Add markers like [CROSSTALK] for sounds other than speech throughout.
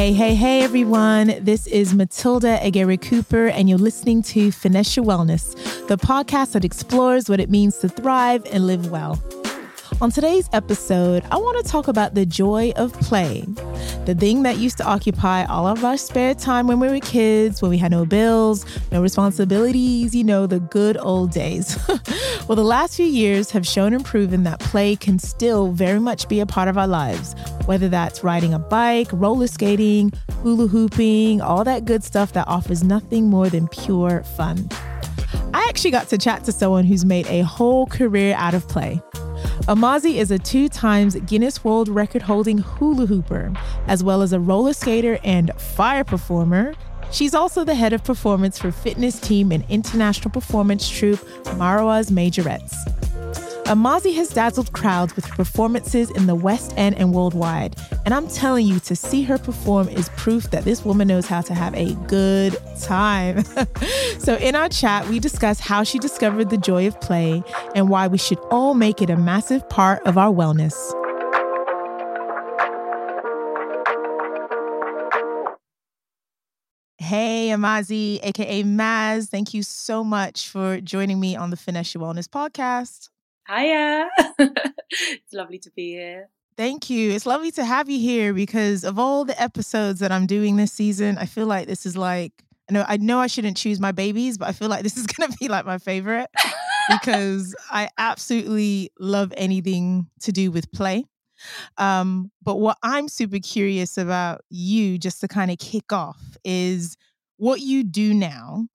Hey, hey, hey, everyone. This is Matilda Aguirre Cooper, and you're listening to Your Wellness, the podcast that explores what it means to thrive and live well. On today's episode, I want to talk about the joy of play, the thing that used to occupy all of our spare time when we were kids, when we had no bills, no responsibilities, you know, the good old days. [LAUGHS] well, the last few years have shown and proven that play can still very much be a part of our lives, whether that's riding a bike, roller skating, hula hooping, all that good stuff that offers nothing more than pure fun. I actually got to chat to someone who's made a whole career out of play. Amazi is a two times Guinness World Record holding hula hooper, as well as a roller skater and fire performer. She's also the head of performance for fitness team and international performance troupe Marawa's Majorettes. Amazi has dazzled crowds with her performances in the West End and worldwide. And I'm telling you, to see her perform is proof that this woman knows how to have a good time. [LAUGHS] so, in our chat, we discuss how she discovered the joy of play and why we should all make it a massive part of our wellness. Hey, Amazi, aka Maz, thank you so much for joining me on the Finesse Your Wellness podcast. Hiya. [LAUGHS] it's lovely to be here. Thank you. It's lovely to have you here because of all the episodes that I'm doing this season, I feel like this is like I know I know I shouldn't choose my babies, but I feel like this is [LAUGHS] going to be like my favorite because I absolutely love anything to do with play. Um, but what I'm super curious about you, just to kind of kick off, is what you do now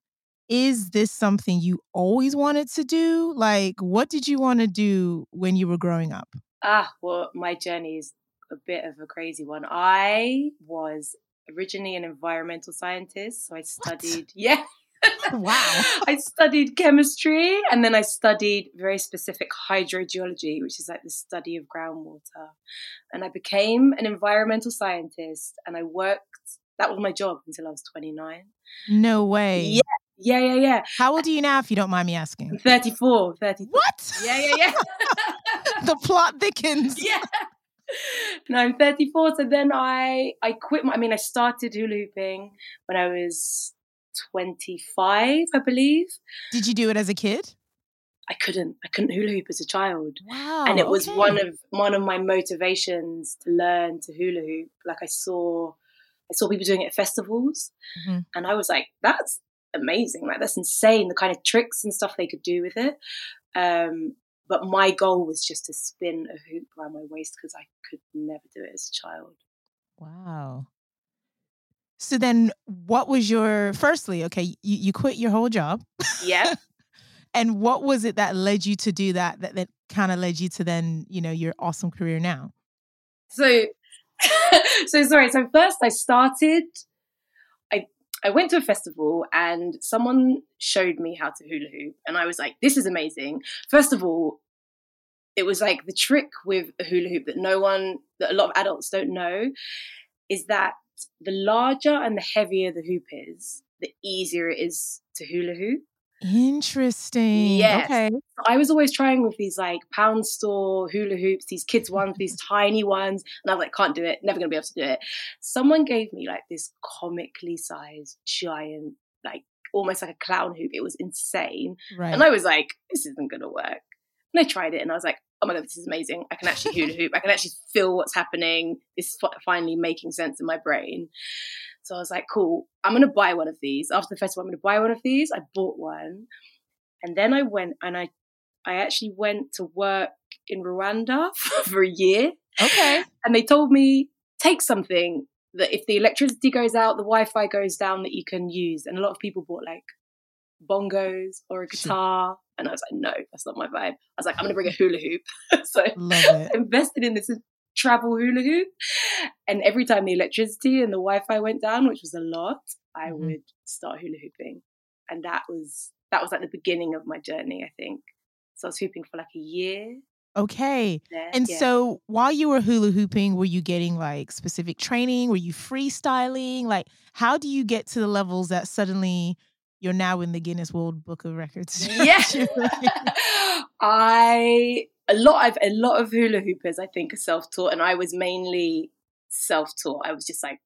is this something you always wanted to do? Like, what did you want to do when you were growing up? Ah, well, my journey is a bit of a crazy one. I was originally an environmental scientist, so I studied, what? [LAUGHS] yeah. wow. I studied chemistry and then I studied very specific hydrogeology, which is like the study of groundwater. And I became an environmental scientist and I worked, that was my job until I was 29. No way. Yeah. Yeah, yeah, yeah. How old are you now, if you don't mind me asking? 34. 34. What? Yeah, yeah, yeah. [LAUGHS] the plot thickens. Yeah. No, I'm 34. So then I I quit. My, I mean, I started hula hooping when I was 25, I believe. Did you do it as a kid? I couldn't. I couldn't hula hoop as a child. Wow. And it was okay. one of one of my motivations to learn to hula hoop. Like I saw I saw people doing it at festivals mm-hmm. and I was like, that's amazing. Like that's insane. The kind of tricks and stuff they could do with it. Um, but my goal was just to spin a hoop around my waist because I could never do it as a child. Wow. So then, what was your firstly? Okay, you, you quit your whole job. Yeah. [LAUGHS] and what was it that led you to do that? That that kind of led you to then, you know, your awesome career now. So, [LAUGHS] so sorry. So first, I started I went to a festival and someone showed me how to hula hoop, and I was like, this is amazing. First of all, it was like the trick with a hula hoop that no one, that a lot of adults don't know, is that the larger and the heavier the hoop is, the easier it is to hula hoop. Interesting. Yes. Okay. I was always trying with these like pound store hula hoops, these kids ones, these tiny ones, and I was like, can't do it, never gonna be able to do it. Someone gave me like this comically sized giant, like almost like a clown hoop. It was insane. Right. And I was like, this isn't gonna work. And I tried it and I was like, oh my god, this is amazing. I can actually hula hoop. I can actually feel what's happening. It's finally making sense in my brain. So I was like, cool, I'm going to buy one of these. After the festival, I'm going to buy one of these. I bought one. And then I went and I, I actually went to work in Rwanda [LAUGHS] for a year. Okay. And they told me, take something that if the electricity goes out, the Wi Fi goes down that you can use. And a lot of people bought like bongos or a [LAUGHS] guitar. And I was like, no, that's not my vibe. I was like, I'm going to bring a hula hoop. [LAUGHS] so I invested in this travel hula hoop. And every time the electricity and the Wi Fi went down, which was a lot, I mm-hmm. would start hula hooping. And that was that was like the beginning of my journey, I think. So I was hooping for like a year. Okay. There, and yeah. so while you were hula hooping, were you getting like specific training? Were you freestyling? Like, how do you get to the levels that suddenly you're now in the Guinness World Book of Records? [LAUGHS] Yeah. [LAUGHS] I a lot of a lot of hula hoopers I think are self taught, and I was mainly self taught. I was just like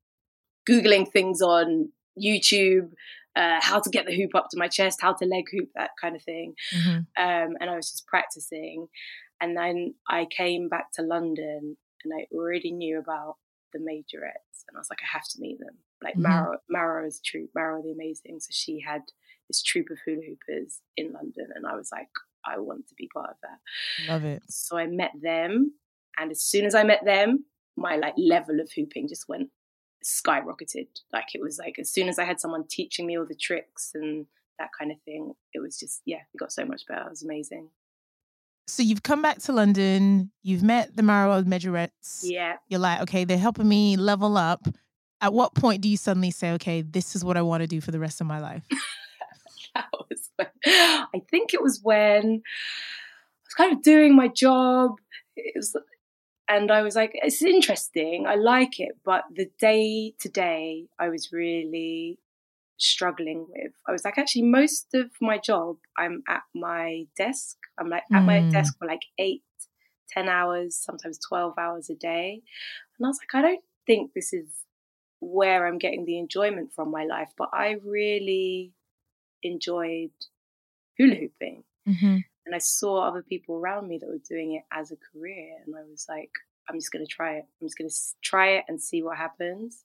googling things on YouTube, uh, how to get the hoop up to my chest, how to leg hoop, that kind of thing. Mm-hmm. Um, and I was just practicing. And then I came back to London and I already knew about the majorettes. And I was like, I have to meet them. Like mm-hmm. Marawa, Marawa's troop, Marawa the Amazing. So she had this troop of hula hoopers in London. And I was like, I want to be part of that. Love it. So I met them. And as soon as I met them, my like level of hooping just went skyrocketed. Like it was like as soon as I had someone teaching me all the tricks and that kind of thing, it was just yeah, it got so much better. It was amazing. So you've come back to London, you've met the Marawa Majorettes. Yeah. You're like, okay, they're helping me level up. At what point do you suddenly say, okay, this is what I want to do for the rest of my life? [LAUGHS] when, I think it was when I was kind of doing my job. It was and I was like, it's interesting. I like it. But the day to day, I was really struggling with. I was like, actually, most of my job, I'm at my desk. I'm like at mm. my desk for like eight, ten hours, sometimes 12 hours a day. And I was like, I don't think this is where I'm getting the enjoyment from my life. But I really enjoyed hula hooping. Mm-hmm. And I saw other people around me that were doing it as a career. And I was like, I'm just going to try it. I'm just going to try it and see what happens.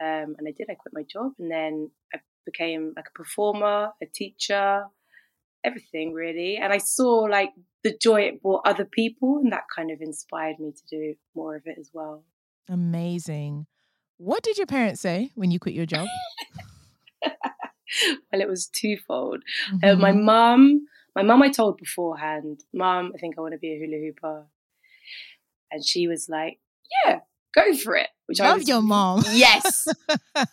Um, and I did. I quit my job. And then I became like a performer, a teacher, everything really. And I saw like the joy it brought other people. And that kind of inspired me to do more of it as well. Amazing. What did your parents say when you quit your job? [LAUGHS] [LAUGHS] well, it was twofold. Mm-hmm. Uh, my mum my mum I told beforehand, Mum, I think I want to be a hula hooper. And she was like, Yeah, go for it. Which Love I was, your mom. [LAUGHS] Yes.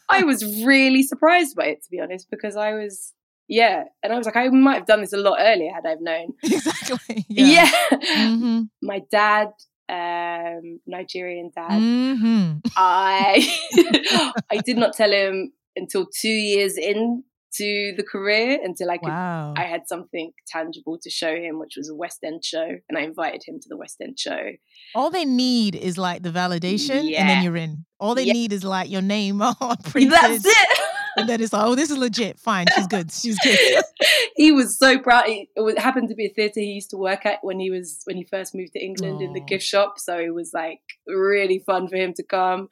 I was really surprised by it, to be honest, because I was, yeah. And I was like, I might have done this a lot earlier had I've known. [LAUGHS] Exactly. Yeah. yeah. Mm-hmm. My dad, um, Nigerian dad, mm-hmm. I, I did not tell him until two years in to the career until I could wow. I had something tangible to show him, which was a West End show, and I invited him to the West End show. All they need is like the validation, yeah. and then you're in. All they yeah. need is like your name [LAUGHS] on printed. [LAUGHS] That's it. and then it's like, oh, this is legit. Fine, she's good. [LAUGHS] She's good. he was so proud. It happened to be a theatre he used to work at when he was when he first moved to England Aww. in the gift shop. So it was like really fun for him to come.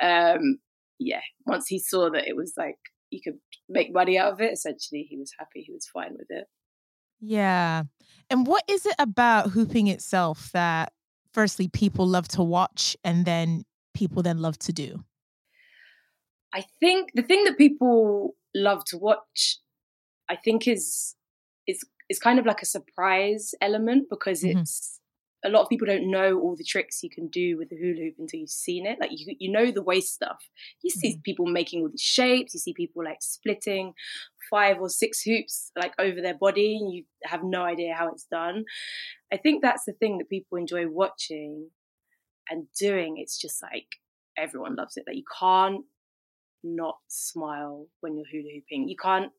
Um, yeah, once he saw that it was like you could make money out of it. Essentially, he was happy. He was fine with it. Yeah. And what is it about hooping itself that, firstly, people love to watch and then people then love to do? I think the thing that people love to watch, I think, is is is kind of like a surprise element because mm-hmm. it's a lot of people don't know all the tricks you can do with the hula hoop until you've seen it. Like you, you know the waist stuff. You see mm-hmm. people making all these shapes. You see people like splitting five or six hoops like over their body, and you have no idea how it's done. I think that's the thing that people enjoy watching and doing. It's just like everyone loves it. Like you can't not smile when you're hula hooping. You can't.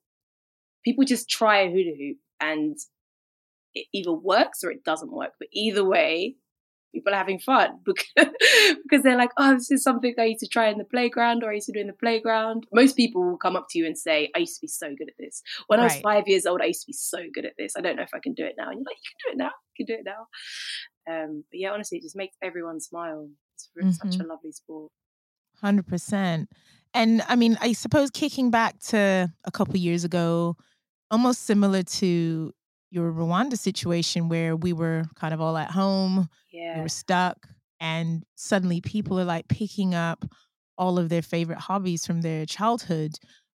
People just try a hula hoop and it either works or it doesn't work. But either way, people are having fun [LAUGHS] because, because they're like, oh, this is something I used to try in the playground or I used to do in the playground. Most people will come up to you and say, I used to be so good at this. When right. I was five years old, I used to be so good at this. I don't know if I can do it now. And you're like, you can do it now. You can do it now. Um, but yeah, honestly, it just makes everyone smile. It's mm-hmm. such a lovely sport. 100%. And I mean, I suppose kicking back to a couple years ago, almost similar to your Rwanda situation where we were kind of all at home, yeah. we were stuck, and suddenly people are like picking up all of their favorite hobbies from their childhood.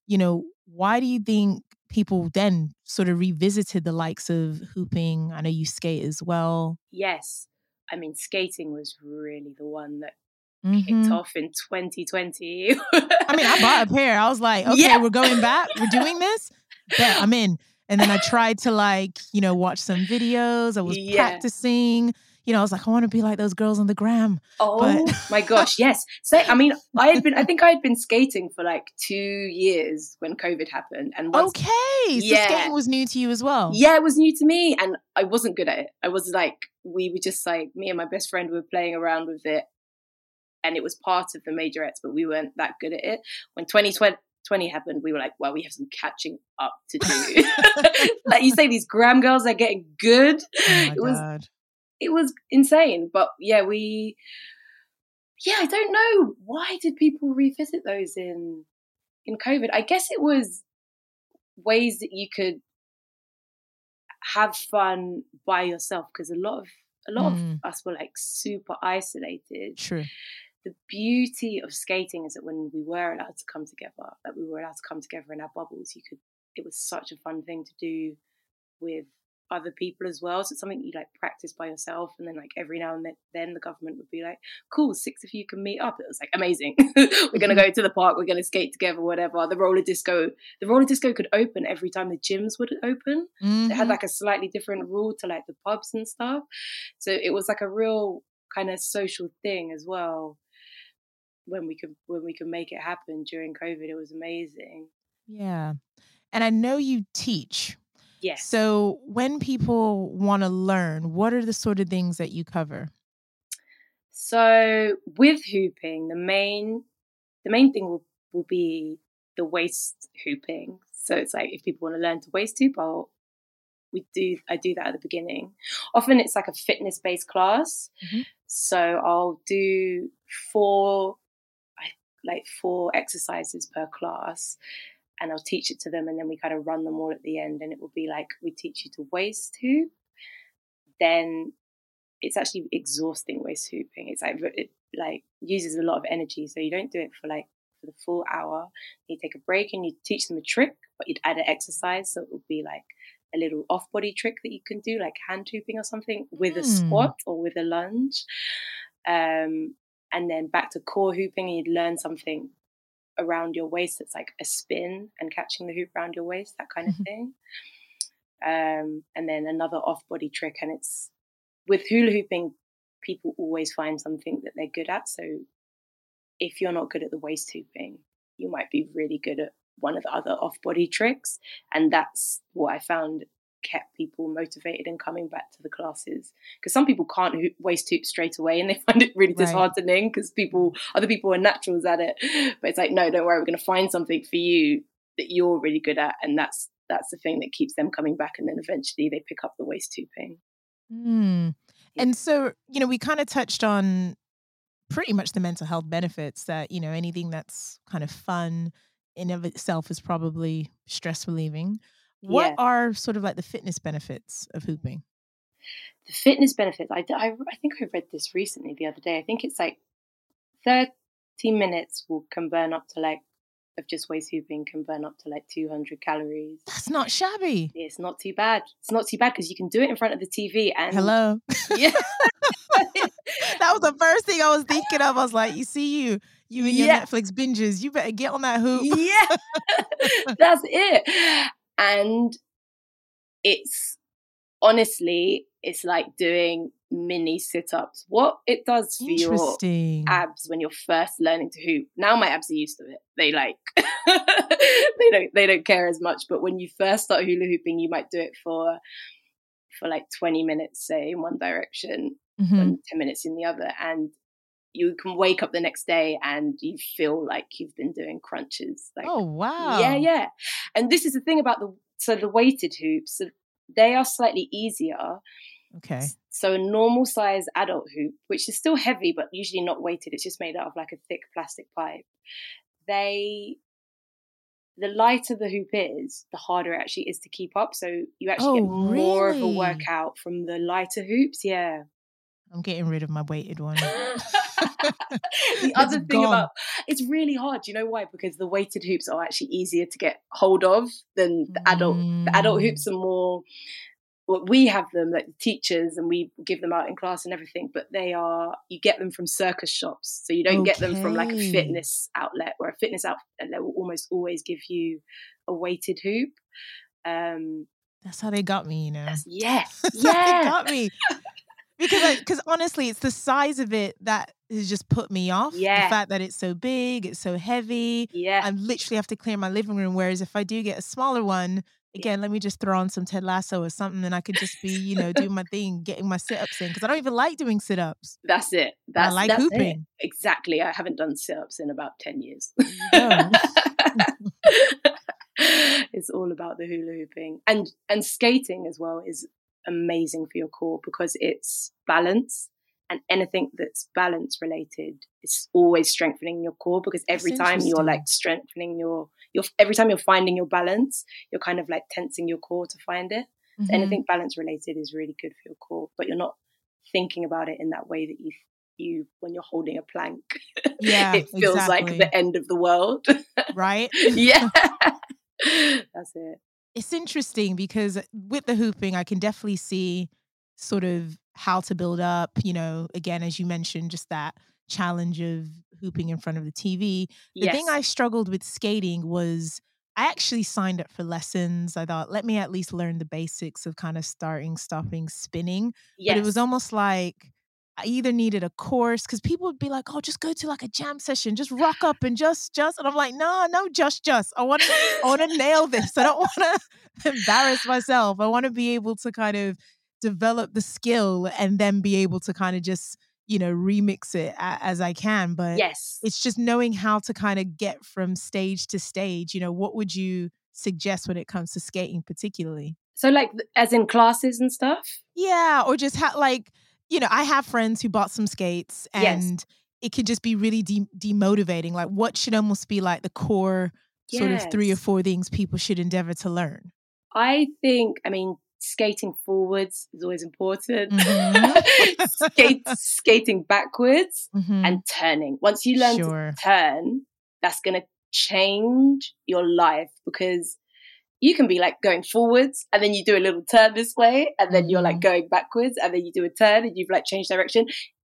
You know, why do you think people then sort of revisited the likes of hooping? I know you skate as well. Yes. I mean, skating was really the one that mm-hmm. kicked off in 2020. I mean, I bought a pair. I was like, [LAUGHS] okay, yeah. we're going back. We're doing this. Yeah, I'm in. And then I tried to like, you know, watch some videos. I was yeah. practicing. You know, I was like, I want to be like those girls on the gram. Oh but... my [LAUGHS] gosh, yes. So I mean, I had been I think I had been skating for like two years when COVID happened. And once, Okay. So yeah. skating was new to you as well. Yeah, it was new to me. And I wasn't good at it. I was like, we were just like me and my best friend were playing around with it and it was part of the majorettes, but we weren't that good at it. When 2020 20 happened, we were like, well, we have some catching up to do. [LAUGHS] like you say, these gram girls are getting good. Oh it was it was insane. But yeah, we yeah, I don't know. Why did people revisit those in in COVID? I guess it was ways that you could have fun by yourself because a lot of a lot Mm. of us were like super isolated. True. The beauty of skating is that when we were allowed to come together, that we were allowed to come together in our bubbles, you could it was such a fun thing to do with other people as well. So it's something you like practice by yourself and then like every now and then, then the government would be like, Cool, six of you can meet up. It was like amazing. [LAUGHS] we're gonna mm-hmm. go to the park, we're gonna skate together, whatever. The roller disco the roller disco could open every time the gyms would open it had mm-hmm. like a slightly different rule to like the pubs and stuff. So it was like a real kind of social thing as well. When we could when we could make it happen during COVID, it was amazing. yeah. And I know you teach. Yes. So when people want to learn, what are the sort of things that you cover? So with hooping, the main the main thing will, will be the waist hooping. So it's like if people want to learn to waist hoop, I'll we do I do that at the beginning. Often it's like a fitness based class. Mhm. So I'll do four like four exercises per class and I'll teach it to them and then we kind of run them all at the end and it will be like we teach you to waist hoop. Then it's actually exhausting waist hooping. It's like it like uses a lot of energy, so you don't do it for like for the full hour. You take a break and you teach them a trick, but you'd add an exercise, so it would be like a little off body trick that you can do, like hand hooping or something, with a Hmm. squat or with a lunge. Um, and then back to core hooping, and you'd learn something around your waist that's like a spin and catching the hoop around your waist, that kind of Mhm. thing. Um, and then another off body trick, and it's with hula hooping, people always find something that they're good at. So if you're not good at the waist hooping, you might be really good at one of the other off body tricks. And that's what I found kept people motivated and coming back to the classes. Because some people can't hoop, waist hoop straight away and they [LAUGHS] find it really Right. disheartening because people, other people are naturals at it. But it's like, no, don't worry, we're going to find something for you that you're really good at. And that's, that's the thing that keeps them coming back. And then eventually they pick up the waist hooping. Mm. Yeah. And so, you know, we kind of touched on pretty much the mental health benefits that, you know, anything that's kind of fun in of itself is probably stress relieving. What Yeah. are sort of like the fitness benefits of hooping? the fitness benefits I, I, I think i read this recently the other day i think it's like 30 minutes will can burn up to like of just waist hooping can burn up to like 200 calories That's not shabby. it's not too bad it's not too bad because you can do it in front of the tv and Hello. [LAUGHS] yeah that was the first thing I was thinking of. I was like, you see you, you and your Yeah. Netflix binges. You better get on that hoop. yeah [LAUGHS] that's it and it's honestly it's like doing mini sit-ups what it does for your abs when you're first learning to hoop. Now my abs are used to it. They like [LAUGHS] they don't they don't care as much. But when you first start hula hooping, you might do it for for like 20 minutes, say in one direction, Mhm. and 10 minutes in the other, and you can wake up the next day and you feel like you've been doing crunches. Like Oh wow. yeah, yeah. And this is the thing about the so the weighted hoops. so They are slightly easier. Okay. So a normal size adult hoop, which is still heavy but usually not weighted, it's just made out of like a thick plastic pipe. They the lighter the hoop is, the harder it actually is to keep up. So you actually Oh, get more of a workout from the lighter hoops. Yeah. I'm getting rid of my weighted one. [LAUGHS] the other It's thing gone. about it's really hard. You know why? Because the weighted hoops are actually easier to get hold of than the adult. The adult Mm. hoops are more. Well, we have them like teachers, and we give them out in class and everything. But they are you get them from circus shops, so you don't get them from like a fitness outlet. Where a fitness outlet will almost always give you a weighted hoop. Um, That's how they got me, you know. yeah, [LAUGHS] yeah. they got me. Because because [LAUGHS] honestly, it's the size of it that has just put me off. Yeah. The fact that it's so big, it's so heavy. yeah. I literally have to clear my living room. Whereas if I do get a smaller one, again, let me just throw on some Ted Lasso or something, and I could just be, you know, doing my thing, getting my sit ups in because I don't even like doing sit ups. That's it. That's I like that's hooping. It. Exactly. I haven't done sit ups in about ten years. go. [LAUGHS] it's all about the hula hooping and and skating as well is amazing for your core because it's balance and anything that's balance related is always strengthening your core because every That's time you're like strengthening your your every time you're finding your balance you're kind of like tensing your core to find it. So Mhm. anything balance related is really good for your core but you're not thinking about it in that way that you you when you're holding a plank Yeah, [LAUGHS] it feels like the end of the world. [LAUGHS] Right? yeah. [LAUGHS] That's it It's interesting because with the hooping, I can definitely see sort of how to build up, you know, again, as you mentioned, just that challenge of hooping in front of the TV. The yes. thing I struggled with skating was I actually signed up for lessons. I thought, let me at least learn the basics of kind of starting, stopping, spinning. yes. But it was almost like I either needed a course because people would be like, oh, just go to like a jam session, just rock up and just, just. And I'm like, no, no, just, just. I want to, I want to nail this. I don't [LAUGHS] want to embarrass myself. I want to be able to kind of develop the skill and then be able to kind of just, you know, remix it as I can. But yes it's just knowing how to kind of get from stage to stage. You know, what would you suggest when it comes to skating, particularly? so like as in classes and stuff Yeah, or just ha- like, you know, I have friends who bought some skates Yes. and it could just be really de- demotivating. Like, what should almost be like the core sort of three or four things people should endeavor to learn? I think, I mean, skating forwards is always important. Mhm. [LAUGHS] Skate, [LAUGHS] skating backwards Mhm. and turning. Once you learn Sure. to turn, that's going to change your life because you can be like going forwards and then you do a little turn this way and then you're like Mhm. going backwards and then you do a turn and you've like changed direction.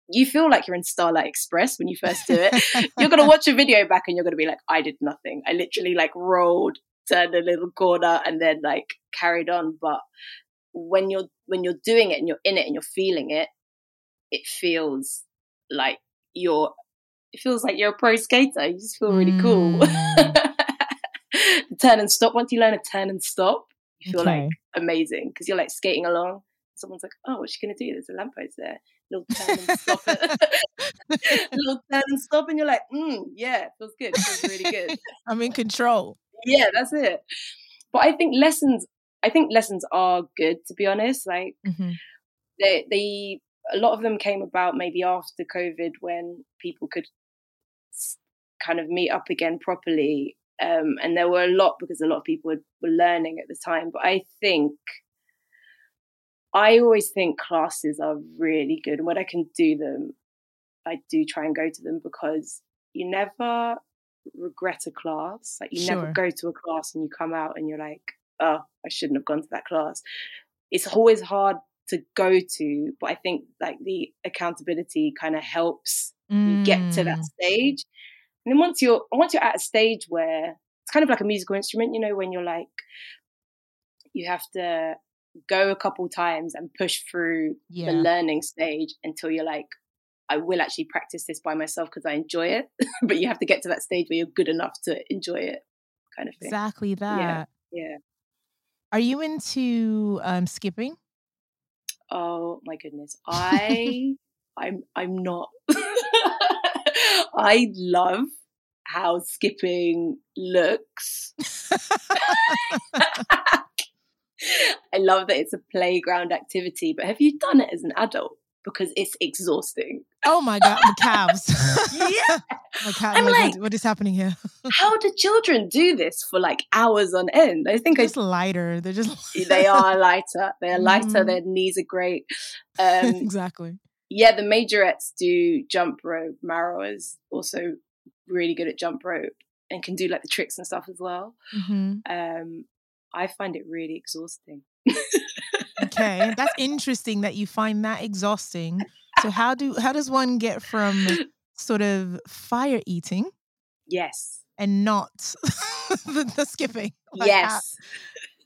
You feel like you're in Starlight Express when you first do it. [LAUGHS] you're gonna watch a video back and you're gonna be like, I did nothing. I literally like rolled, turned a little corner, and then like carried on. But when you're when you're doing it and you're in it and you're feeling it, it feels like you're it feels like you're a pro skater. You just feel really cool. Turn and stop. Once you learn a turn and stop, you feel Okay. like amazing because you're like skating along. Someone's like, "Oh, what's she gonna do? There's a lamppost there." Little turn and stop. [LAUGHS] [LAUGHS] little turn and stop, and you're like, mm, "Yeah, feels good. Feels really good." [LAUGHS] I'm in control. yeah, that's it. But I think lessons. I think lessons are good to be honest. Like Mhm. they, they, a lot of them came about maybe after COVID when people could kind of meet up again properly. Um, and there were a lot because a lot of people were, were learning at the time. But I think, I always think classes are really good. And when I can do them, I do try and go to them because you never regret a class. Like you never go to a class and you come out and you're like, oh, I shouldn't have gone to that class. It's always hard to go to, but I think like the accountability kind of helps you get to that Mm. stage. And then once you're once you're at a stage where it's kind of like a musical instrument, you know, when you're like you have to go a couple times and push through Yeah. the learning stage until you're like, I will actually practice this by myself because I enjoy it. [LAUGHS] but you have to get to that stage where you're good enough to enjoy it, kind of thing. Exactly that. Yeah. yeah. Are you into um, skipping? Oh my goodness. [LAUGHS] I I'm I'm not I love how skipping looks. I love that it's a playground activity, but have you done it as an adult? Because it's exhausting. Oh my god, my calves. [LAUGHS] Yeah. my cal- I'm like, like- what- is happening here? How do children do this for like hours on end? I think I Just lighter. They're just they are [LAUGHS] lighter. They are lighter. Mhm. Their knees are great. [LAUGHS] Um, exactly. Yeah, the majorettes do jump rope. Marawa is also really good at jump rope and can do like the tricks and stuff as well. hmm Um, I find it really exhausting. [LAUGHS] Okay, that's interesting that you find that exhausting. So how do how does one get from sort of fire eating Yes. and not [LAUGHS] the, the skipping? Like, yes.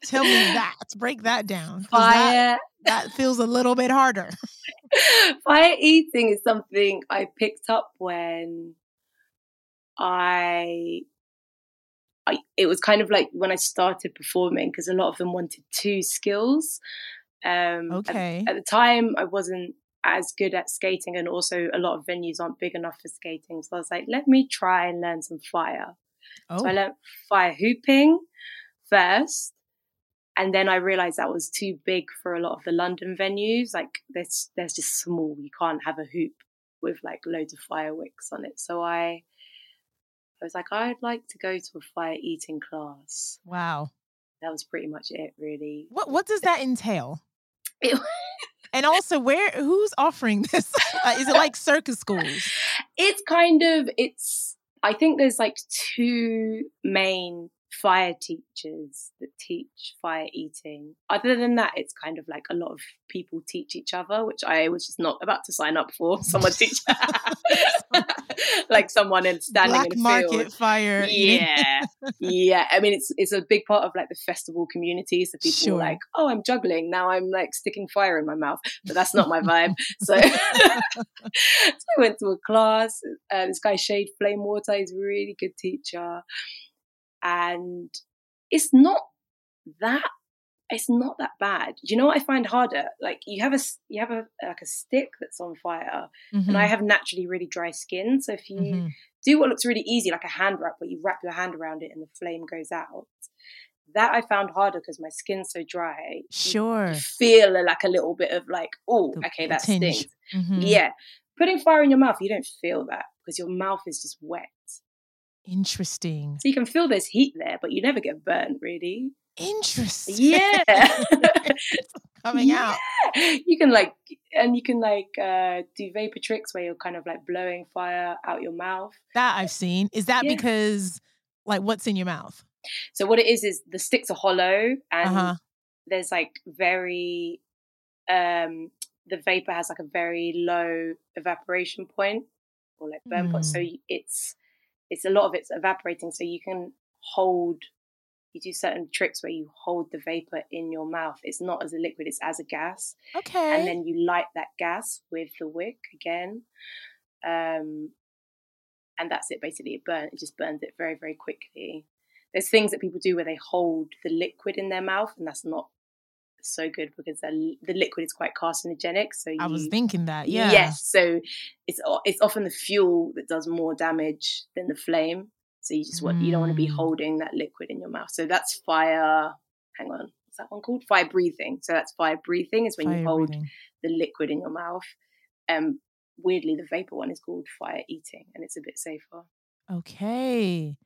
Tell me that. Break that down. That, Fire that feels a little bit harder. [LAUGHS] fire eating is something I picked up when I I, it was kind of like when I started performing because a lot of them wanted two skills. Um, okay. At, at, the time, I wasn't as good at skating, and also a lot of venues aren't big enough for skating. So I was like, let me try and learn some fire. Oh. So I oh. learned fire hooping first. And then I realized that was too big for a lot of the London venues. Like there's there's just small. You can't have a hoop with like loads of fireworks on it. So I I was like, I'd like to go to a fire eating class. Wow. That was pretty much it, really. What What does that entail? It, [LAUGHS] and also, where who's offering this? [LAUGHS] Uh, is it like circus schools? It's kind of it's. I think there's like two main fire teachers that teach fire eating. Other than that, it's kind of like a lot of people teach each other, which I was just not about to sign up for. [LAUGHS] Someone teach, [LAUGHS] like someone in standing Black in a market field. fire. Yeah, [LAUGHS] yeah. I mean, it's it's a big part of like the festival community. So people sure. like, oh, I'm juggling now. I'm like sticking fire in my mouth, but that's not my vibe. So, so I went to a class. Uh, this guy Shade Flame Water is a really good teacher and it's not that it's not that bad. You know what I find harder? Like you have a you have a like a stick that's on fire, mm-hmm. and I mm-hmm. have naturally really dry skin. So if you mm-hmm. do what looks really easy, like a hand wrap, where you wrap your hand around it and the flame goes out, that I found harder because my skin's so dry. Sure, feel like a little bit of like, oh, okay, that stings. Mm-hmm. Yeah, putting fire in your mouth, you don't feel that because your mouth is just wet. Interesting. So you can feel there's heat there, but you never get burnt really. Interesting. Yeah. [LAUGHS] [LAUGHS] Coming yeah. out. You can like and you can like uh do vapor tricks where you're kind of like blowing fire out your mouth. That I've seen. Is that yeah. because like what's in your mouth? So what it is is the sticks are hollow and uh-huh. there's like very um the vapor has like a very low evaporation point or like burn mm. point. So mm. it's it's a lot of it's evaporating. So you can hold, you do certain tricks where you hold the vapor in your mouth. It's not as a liquid, it's as a gas. Okay. And then you light that gas with the wick again. Um, and that's it basically. It burns, it just burns it very, very quickly. There's things that people do where they hold the liquid in their mouth, and that's not so good because the, the liquid is quite carcinogenic. So you, I was thinking that, yeah. Yes, so it's it's often the fuel that does more damage than the flame. So you just want mm. you don't want to be holding that liquid in your mouth. So that's fire. Hang on, what's that one called? Fire breathing. So that's fire breathing is when fire you hold breathing. the liquid in your mouth. Um, weirdly, the vapor one is called fire eating, and it's a bit safer. Okay.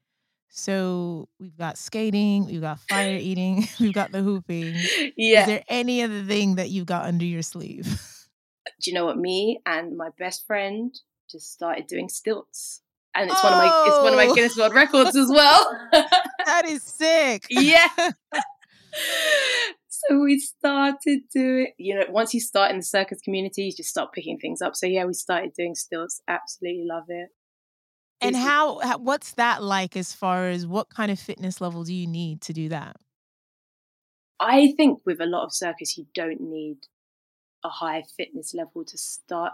So we've got skating, we've got fire [LAUGHS] eating, [LAUGHS] we've got the hooping. Yeah. Is there any other thing that you've got under your sleeve? [LAUGHS] Uh, do you know what? Me and my best friend just started doing stilts. And it's oh. one of my it's one of my oh! Guinness World Records as well. that is sick. Yeah. so we started doing you know once you start in the circus community you just start picking things up so yeah we started doing stilts absolutely love it and how, how what's that like as far as what kind of fitness level do you need to do that? I think with a lot of circus you don't need a high fitness level to start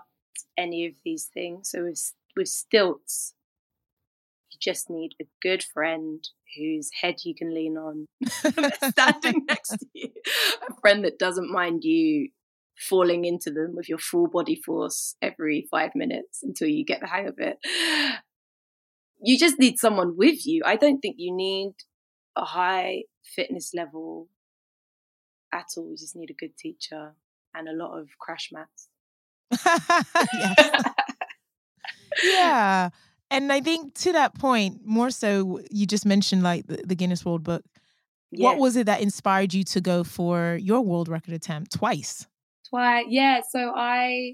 any of these things. So with with stilts, you just need a good friend whose head you can lean on, [LAUGHS] standing next [LAUGHS] to you, a friend that doesn't mind you falling into them with your full body force every five minutes until you get the hang of it you just need someone with you. I don't think you need a high fitness level at all. You just need a good teacher and a lot of crash mats. [LAUGHS] yeah. And I think to that point, more so, you just mentioned like the, the Guinness World Book. Yeah. What was it that inspired you to go for your world record attempt twice? Twice, yeah. So I,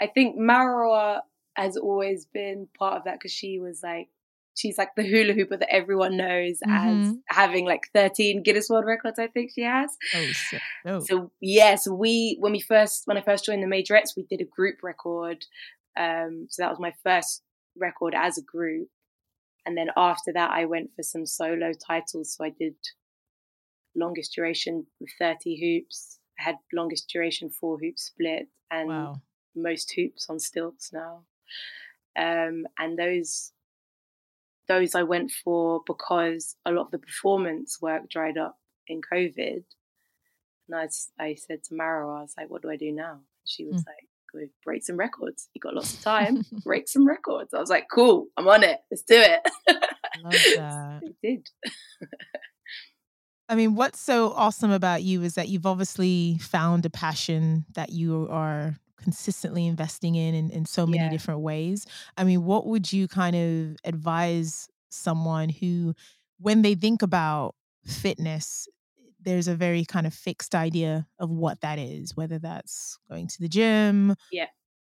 I think Marawa has always been part of that because she was like she's like the hula hooper that everyone knows mm-hmm. as having like 13 Guinness World Records, I think she has. Oh, so, oh. so yeah, so we when we first when I first joined the Majorettes, we did a group record. Um, so that was my first record as a group. And then after that I went for some solo titles. So I did longest duration with 30 hoops. I had longest duration four hoop split and wow. most hoops on stilts now. Um, and those those I went for because a lot of the performance work dried up in COVID. And I, I said to Marawa, I was like, what do I do now? She was mm. like, go break some records. You got lots of [LAUGHS] time, break some records. I was like, cool, I'm on it. Let's do it. Love [LAUGHS] that. I did. I mean, what's so awesome about you is that you've obviously found a passion that you are consistently investing in in, in so many yeah. different ways. I mean, what would you kind of advise someone who, when they think about fitness, there's a very kind of fixed idea of what that is, whether that's going to the gym, yeah,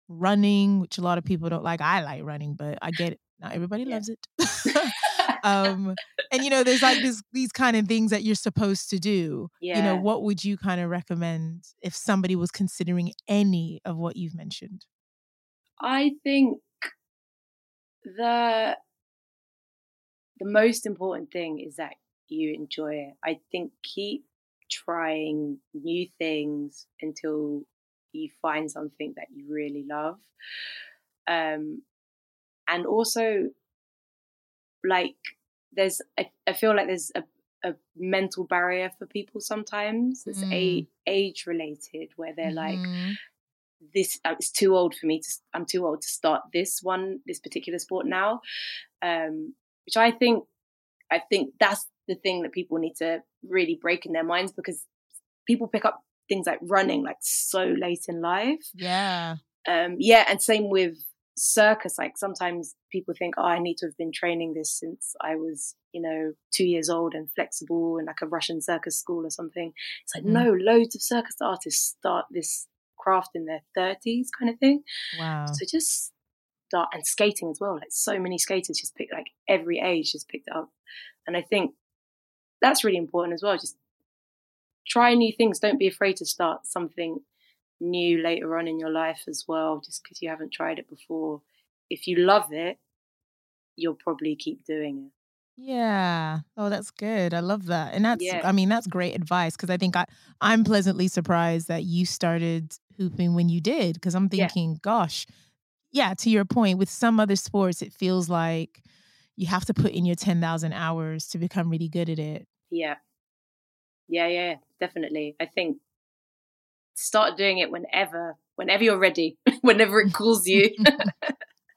running, which a lot of people don't like. I like running, but I get it. Not everybody yeah. loves it. [LAUGHS] [LAUGHS] um, and you know, there's like this, these kind of things that you're supposed to do. Yeah. You know, what would you kind of recommend if somebody was considering any of what you've mentioned? I think the the most important thing is that you enjoy it. I think keep trying new things until you find something that you really love. Um, and also like there's I, I feel like there's a, a mental barrier for people sometimes it's mm. age related where they're mm-hmm. like this uh, it's too old for me to i'm too old to start this one this particular sport now um which i think i think that's the thing that people need to really break in their minds because people pick up things like running like so late in life yeah um yeah and same with circus like sometimes people think oh i need to have been training this since i was you know two years old and flexible in like a russian circus school or something. It's like mm. no loads of circus artists start this craft in their 30s kind of thing wow. so just start and skating as well like so many skaters just pick like every age just picked it up. And i think that's really important as well just try new things don't be afraid to start something new later on in your life as well, just because you haven't tried it before. If you love it, you'll probably keep doing it. Yeah. Oh, that's good. I love that. And that's yeah. I mean, that's great advice because I think I I'm pleasantly surprised that you started hooping when you did because I'm thinking, yeah. gosh, yeah, to your point with some other sports it feels like you have to put in your 10,000 hours to become really good at it. Yeah. Yeah, yeah, definitely. I think start doing it whenever, whenever you're ready, [LAUGHS] whenever it calls you. [LAUGHS]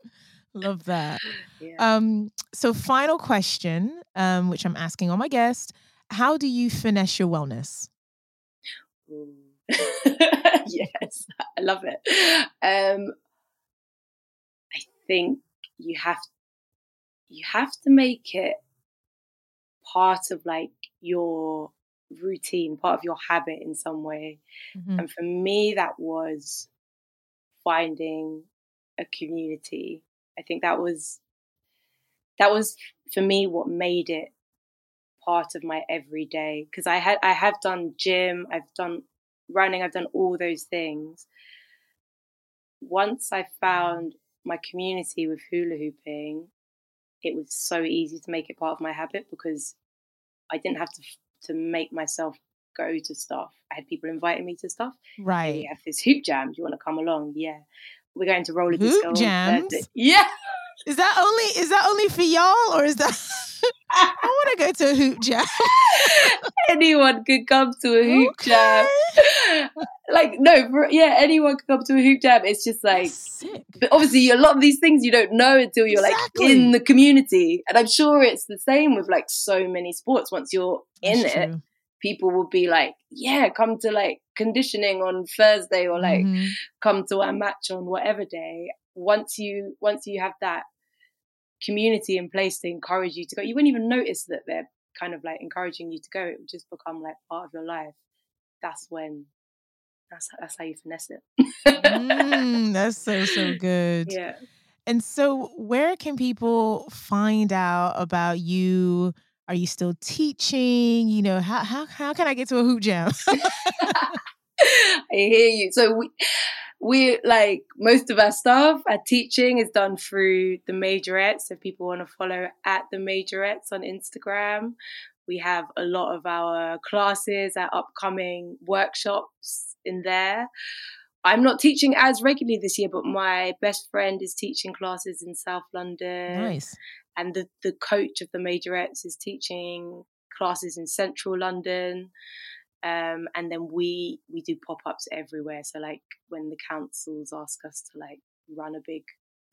[LAUGHS] Love that. Yeah. Um, so, final question, um, which I'm asking all my guests How do you finesse your wellness? yes, I love it. Um, I think you have you have to make it part of like your routine, part of your habit in some way. Mm-hmm. And for me, that was finding a community. I think that was that was for me what made it part of my everyday because I had I have done gym, I've done running, I've done all those things. Once I found my community with hula hooping, it was so easy to make it part of my habit because I didn't have to to make myself go to stuff. I had people inviting me to stuff. Right. We have this hoop jam. Do you want to come along? Yeah. We're going to roller hoop disco. jams. [LAUGHS] Yeah. Is that only is that only for y'all or is that [LAUGHS] I want to go to a hoop jam. [LAUGHS] anyone could come to a hoop okay. jam. like no, for, yeah, anyone could come to a hoop jam. It's just like, but obviously, a lot of these things you don't know until you're exactly. like in the community. And I'm sure it's the same with like so many sports. Once you're in That's it, true. people will be like, yeah, come to like conditioning on Thursday or like mm-hmm. come to a match on whatever day. Once you once you have that community in place to encourage you to go. You wouldn't even notice that they're kind of like encouraging you to go. It would just become like part of your life. That's when that's that's how you finesse it. mm, that's so so [LAUGHS] good. Yeah. And so, where can people find out about you? Are you still teaching? You know, how how how can I get to a hoop jam? [LAUGHS] [LAUGHS] [LAUGHS] I hear you. So we we like most of our stuff, our teaching is done through the majorettes. If people want to follow at the majorettes on Instagram, we have a lot of our classes, our upcoming workshops in there. I'm not teaching as regularly this year, but my best friend is teaching classes in South London. Nice. And the, the coach of the majorettes is teaching classes in Central London. Um, and then we we do pop ups everywhere. So like when the councils ask us to like run a big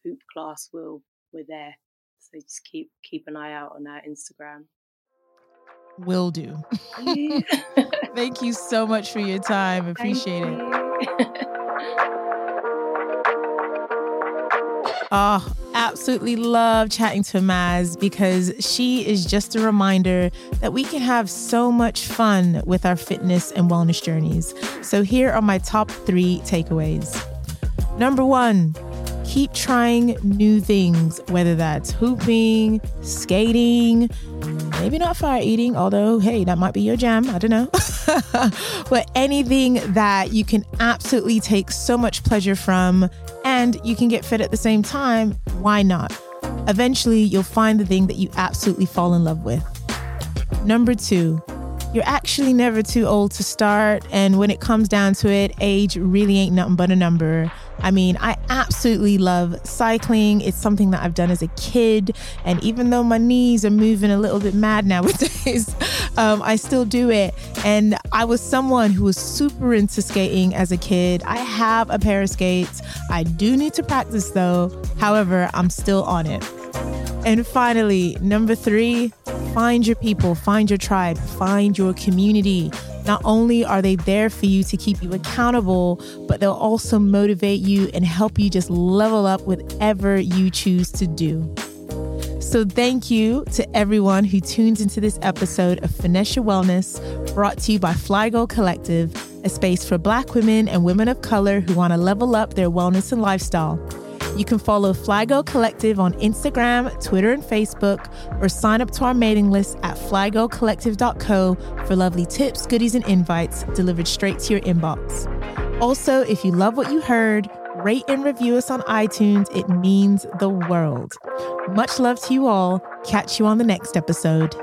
hoop class, we'll we're there. So just keep keep an eye out on our Instagram. Will do. [LAUGHS] Thank you so much for your time. [LAUGHS] Appreciate it. Oh, [LAUGHS] absolutely love chatting to Maz because she is just a reminder that we can have so much fun with our fitness and wellness journeys. So, here are my top three takeaways. Number one, keep trying new things, whether that's hooping, skating, maybe not fire eating, although, hey, that might be your jam. I don't know. [LAUGHS] but anything that you can absolutely take so much pleasure from and you can get fit at the same time, why not? Eventually, you'll find the thing that you absolutely fall in love with. Number two, you're actually never too old to start. And when it comes down to it, age really ain't nothing but a number. I mean, I absolutely love cycling. It's something that I've done as a kid. And even though my knees are moving a little bit mad [LAUGHS] nowadays, um, I still do it. And I was someone who was super into skating as a kid. I have a pair of skates. I do need to practice though. However, I'm still on it. And finally, number three, find your people, find your tribe, find your community. Not only are they there for you to keep you accountable, but they'll also motivate you and help you just level up whatever you choose to do. So, thank you to everyone who tunes into this episode of Your Wellness, brought to you by Fly Girl Collective, a space for Black women and women of color who want to level up their wellness and lifestyle. You can follow Fly Girl Collective on Instagram, Twitter, and Facebook, or sign up to our mailing list at flygirlcollective.co for lovely tips, goodies, and invites delivered straight to your inbox. Also, if you love what you heard, rate and review us on iTunes. It means the world. Much love to you all. Catch you on the next episode.